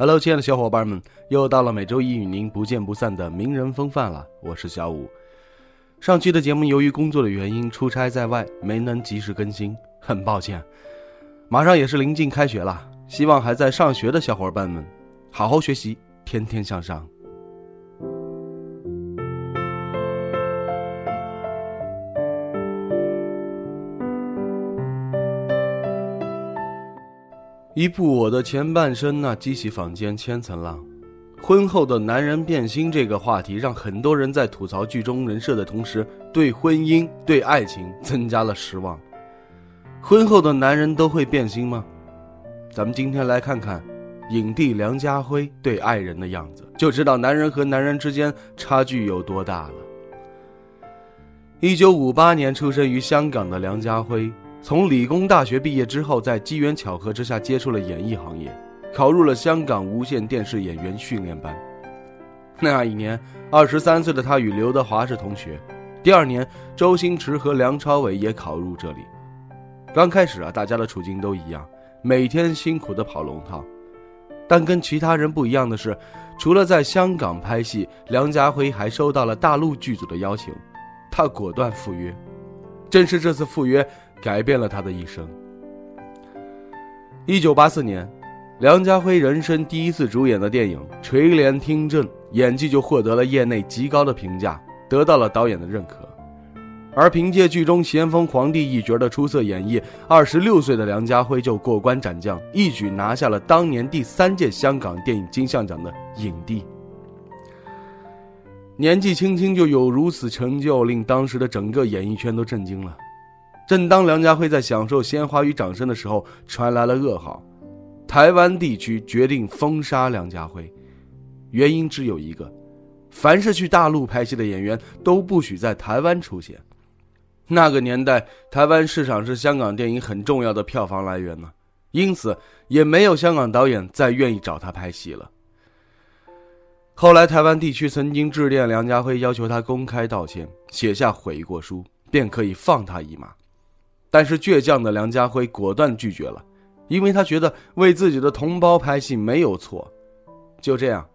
Hello，亲爱的小伙伴们，又到了每周一与您不见不散的名人风范了。我是小五。上期的节目由于工作的原因出差在外，没能及时更新，很抱歉。马上也是临近开学了，希望还在上学的小伙伴们好好学习，天天向上。一部《我的前半生》那激起坊间千层浪。婚后的男人变心这个话题，让很多人在吐槽剧中人设的同时，对婚姻、对爱情增加了失望。婚后的男人都会变心吗？咱们今天来看看影帝梁家辉对爱人的样子，就知道男人和男人之间差距有多大了。一九五八年出生于香港的梁家辉。从理工大学毕业之后，在机缘巧合之下接触了演艺行业，考入了香港无线电视演员训练班。那一年，二十三岁的他与刘德华是同学。第二年，周星驰和梁朝伟也考入这里。刚开始啊，大家的处境都一样，每天辛苦的跑龙套。但跟其他人不一样的是，除了在香港拍戏，梁家辉还收到了大陆剧组的邀请，他果断赴约。正是这次赴约。改变了他的一生。一九八四年，梁家辉人生第一次主演的电影《垂帘听政》，演技就获得了业内极高的评价，得到了导演的认可。而凭借剧中咸丰皇帝一角的出色演绎，二十六岁的梁家辉就过关斩将，一举拿下了当年第三届香港电影金像奖的影帝。年纪轻轻就有如此成就，令当时的整个演艺圈都震惊了。正当梁家辉在享受鲜花与掌声的时候，传来了噩耗：台湾地区决定封杀梁家辉，原因只有一个，凡是去大陆拍戏的演员都不许在台湾出现。那个年代，台湾市场是香港电影很重要的票房来源呢，因此也没有香港导演再愿意找他拍戏了。后来，台湾地区曾经致电梁家辉，要求他公开道歉，写下悔过书，便可以放他一马。但是倔强的梁家辉果断拒绝了，因为他觉得为自己的同胞拍戏没有错。就这样，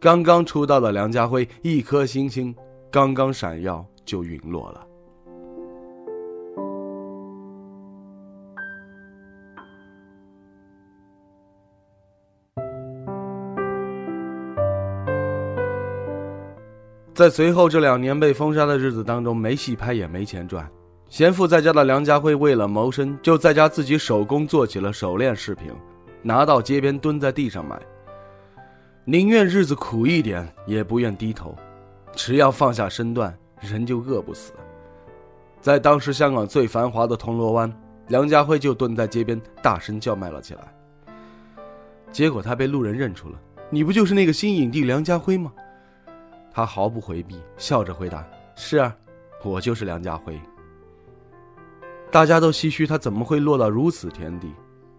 刚刚出道的梁家辉一颗星星刚刚闪耀就陨落了。在随后这两年被封杀的日子当中，没戏拍也没钱赚。闲赋在家的梁家辉为了谋生，就在家自己手工做起了手链饰品，拿到街边蹲在地上卖。宁愿日子苦一点，也不愿低头。只要放下身段，人就饿不死。在当时香港最繁华的铜锣湾，梁家辉就蹲在街边大声叫卖了起来。结果他被路人认出了：“你不就是那个新影帝梁家辉吗？”他毫不回避，笑着回答：“是啊，我就是梁家辉。”大家都唏嘘他怎么会落到如此田地，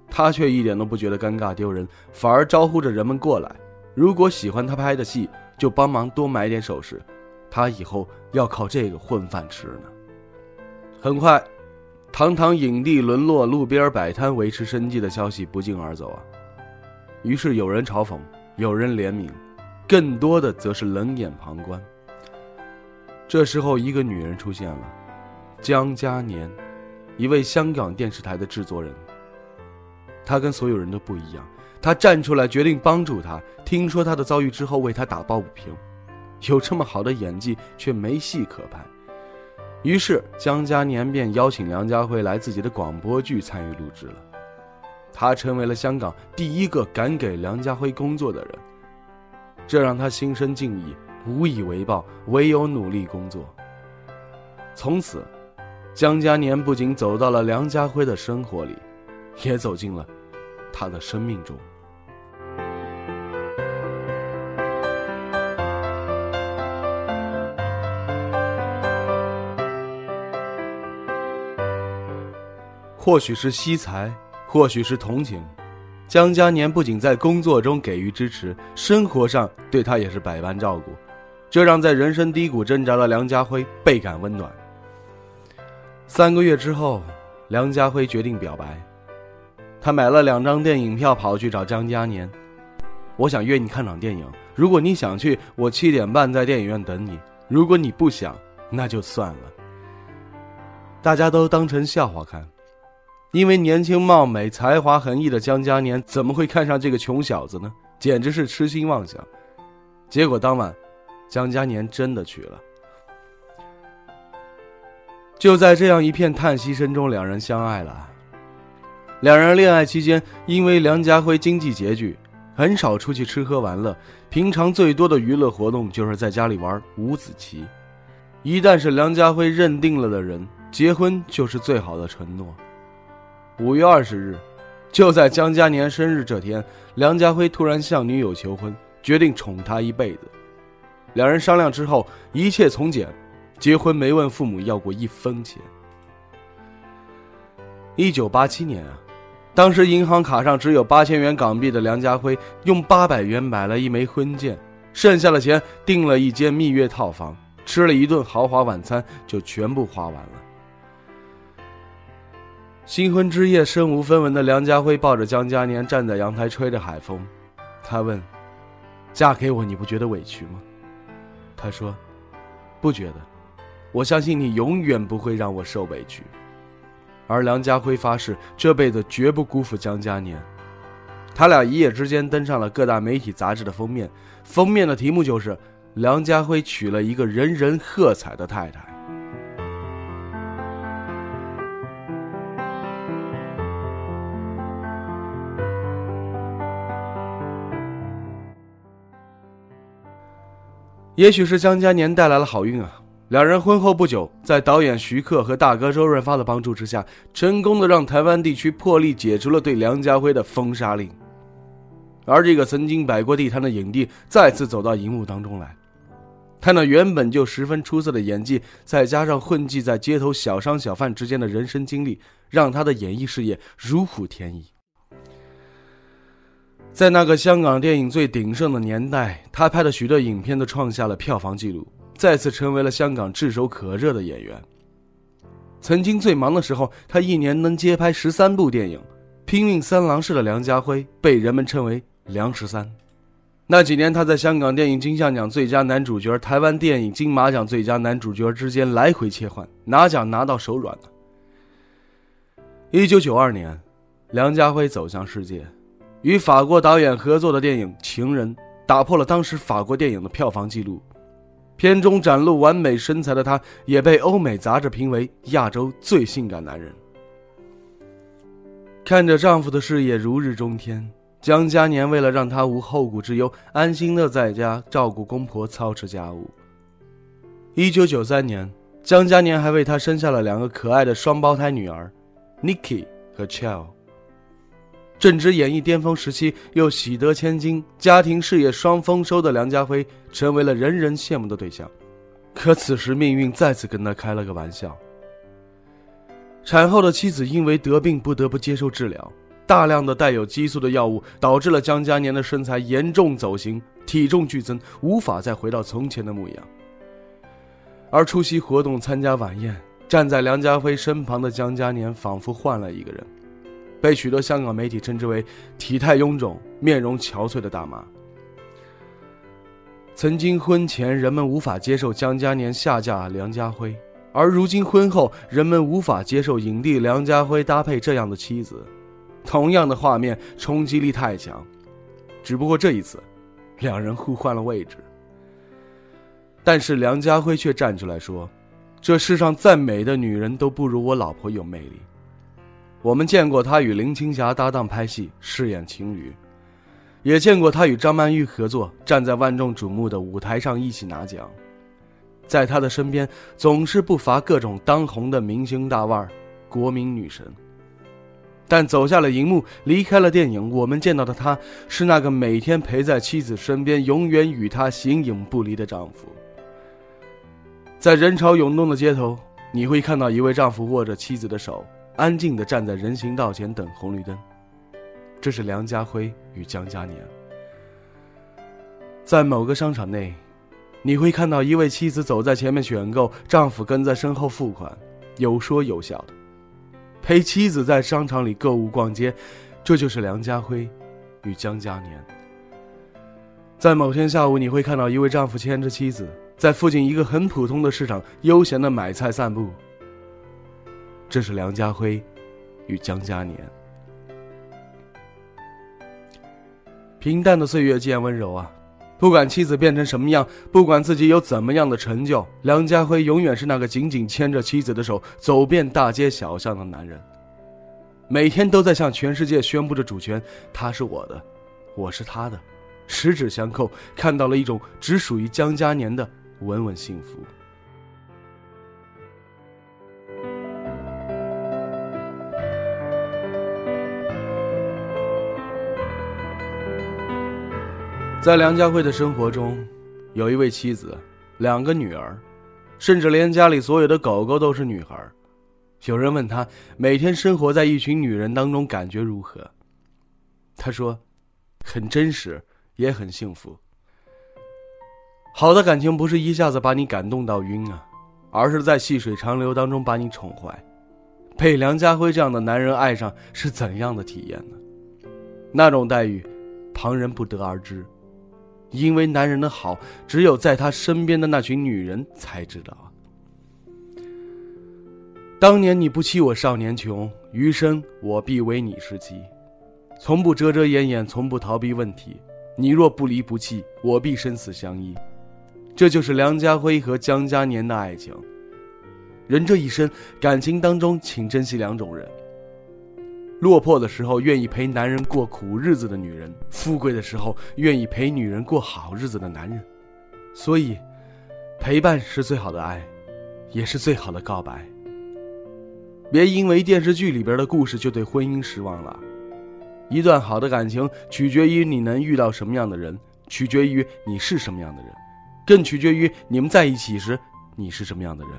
他却一点都不觉得尴尬丢人，反而招呼着人们过来。如果喜欢他拍的戏，就帮忙多买点首饰，他以后要靠这个混饭吃呢。很快，堂堂影帝沦落路边摆摊维持生计的消息不胫而走啊。于是有人嘲讽，有人怜悯，更多的则是冷眼旁观。这时候，一个女人出现了，江嘉年。一位香港电视台的制作人，他跟所有人都不一样。他站出来决定帮助他。听说他的遭遇之后，为他打抱不平。有这么好的演技，却没戏可拍。于是江嘉年便邀请梁家辉来自己的广播剧参与录制了。他成为了香港第一个敢给梁家辉工作的人，这让他心生敬意，无以为报，唯有努力工作。从此。江嘉年不仅走到了梁家辉的生活里也走进了他的生命中。或许是惜才或许是同情江嘉年不仅在工作中给予支持生活上对他也是百般照顾这让在人生低谷挣扎的梁家辉倍感温暖。三个月之后，梁家辉决定表白，他买了两张电影票，跑去找江嘉年。我想约你看场电影，如果你想去，我七点半在电影院等你；如果你不想，那就算了。大家都当成笑话看。因为年轻貌美、才华横溢的江嘉年怎么会看上这个穷小子呢？简直是痴心妄想。结果当晚，江嘉年真的去了。就在这样一片叹息声中，两人相爱了。两人恋爱期间，因为梁家辉经济拮据，很少出去吃喝玩乐，平常最多的娱乐活动就是在家里玩五子棋。一旦是梁家辉认定了的人，结婚就是最好的承诺。五月二十日，就在江嘉年生日这天，梁家辉突然向女友求婚，决定宠她一辈子。两人商量之后，一切从简，结婚没问父母要过一分钱。一九八七年啊，当时银行卡上只有八千元港币的梁家辉，用八百元买了一枚婚戒，剩下的钱订了一间蜜月套房，吃了一顿豪华晚餐，就全部花完了。新婚之夜，身无分文的梁家辉抱着江嘉年站在阳台吹着海风。他问：“嫁给我，你不觉得委屈吗？”他说：“不觉得，我相信你永远不会让我受委屈。”而梁家辉发誓这辈子绝不辜负江嘉年。他俩一夜之间登上了各大媒体杂志的封面，封面的题目就是“梁家辉娶了一个人人喝彩的太太”。也许是江嘉年带来了好运啊！两人婚后不久，在导演徐克和大哥周润发的帮助之下，成功的让台湾地区破例解除了对梁家辉的封杀令。而这个曾经摆过地摊的影帝，再次走到荧幕当中来。他那原本就十分出色的演技，再加上混迹在街头小商小贩之间的人生经历，让他的演艺事业如虎添翼。在那个香港电影最鼎盛的年代，他拍的许多影片都创下了票房纪录，再次成为了香港炙手可热的演员。曾经最忙的时候，他一年能接拍十三部电影，拼命三郎式的梁家辉被人们称为“梁十三”。那几年，他在香港电影金像奖最佳男主角、台湾电影金马奖最佳男主角之间来回切换，拿奖拿到手软了。一九九二年，梁家辉走向世界。与法国导演合作的电影《情人》打破了当时法国电影的票房纪录，片中展露完美身材的他，也被欧美杂志评为亚洲最性感男人。看着丈夫的事业如日中天，江嘉年为了让他无后顾之忧，安心的在家照顾公婆、操持家务。一九九三年，江嘉年还为他生下了两个可爱的双胞胎女儿，Nikki 和 Chell。正值演艺巅峰时期，又喜得千金，家庭事业双丰收的梁家辉，成为了人人羡慕的对象。可此时命运再次跟他开了个玩笑。产后的妻子因为得病不得不接受治疗，大量的带有激素的药物导致了江嘉年的身材严重走形，体重剧增，无法再回到从前的模样。而出席活动、参加晚宴，站在梁家辉身旁的江嘉年，仿佛换了一个人。被许多香港媒体称之为体态臃肿、面容憔悴的大妈。曾经婚前人们无法接受江嘉年下嫁梁家辉，而如今婚后人们无法接受影帝梁家辉搭配这样的妻子。同样的画面冲击力太强，只不过这一次，两人互换了位置。但是梁家辉却站出来说：“这世上再美的女人都不如我老婆有魅力。”我们见过他与林青霞搭档拍戏，饰演情侣，也见过他与张曼玉合作，站在万众瞩目的舞台上一起拿奖。在他的身边，总是不乏各种当红的明星大腕、国民女神。但走下了荧幕，离开了电影，我们见到的他，是那个每天陪在妻子身边，永远与她形影不离的丈夫。在人潮涌动的街头，你会看到一位丈夫握着妻子的手。安静地站在人行道前等红绿灯。这是梁家辉与江嘉年。在某个商场内，你会看到一位妻子走在前面选购，丈夫跟在身后付款，有说有笑的，陪妻子在商场里购物逛街。这就是梁家辉与江嘉年。在某天下午，你会看到一位丈夫牵着妻子，在附近一个很普通的市场悠闲的买菜散步。这是梁家辉与江嘉年。平淡的岁月渐温柔啊，不管妻子变成什么样，不管自己有怎么样的成就，梁家辉永远是那个紧紧牵着妻子的手走遍大街小巷的男人。每天都在向全世界宣布着主权，他是我的，我是他的，十指相扣，看到了一种只属于江嘉年的稳稳幸福。在梁家辉的生活中，有一位妻子，两个女儿，甚至连家里所有的狗狗都是女孩。有人问他，每天生活在一群女人当中感觉如何？他说，很真实，也很幸福。好的感情不是一下子把你感动到晕啊，而是在细水长流当中把你宠坏。被梁家辉这样的男人爱上是怎样的体验呢？那种待遇，旁人不得而知。因为男人的好，只有在他身边的那群女人才知道。当年你不欺我少年穷，余生我必为你是妻，从不遮遮掩掩，从不逃避问题。你若不离不弃，我必生死相依。这就是梁家辉和江嘉年的爱情。人这一生，感情当中，请珍惜两种人。落魄的时候愿意陪男人过苦日子的女人，富贵的时候愿意陪女人过好日子的男人，所以，陪伴是最好的爱，也是最好的告白。别因为电视剧里边的故事就对婚姻失望了。一段好的感情取决于你能遇到什么样的人，取决于你是什么样的人，更取决于你们在一起时你是什么样的人。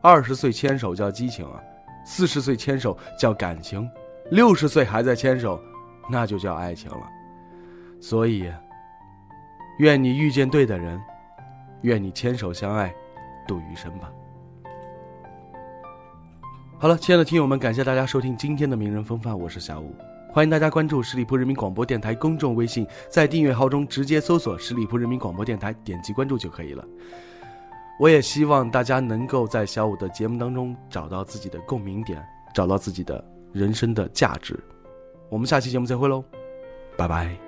二十岁牵手叫激情啊。四十岁牵手叫感情，六十岁还在牵手，那就叫爱情了。所以，愿你遇见对的人，愿你牵手相爱，度余生吧。好了，亲爱的听友们，感谢大家收听今天的名人风范，我是小五，欢迎大家关注十里铺人民广播电台公众微信，在订阅号中直接搜索“十里铺人民广播电台”，点击关注就可以了。我也希望大家能够在小五的节目当中找到自己的共鸣点，找到自己的人生的价值。我们下期节目再会喽，拜拜。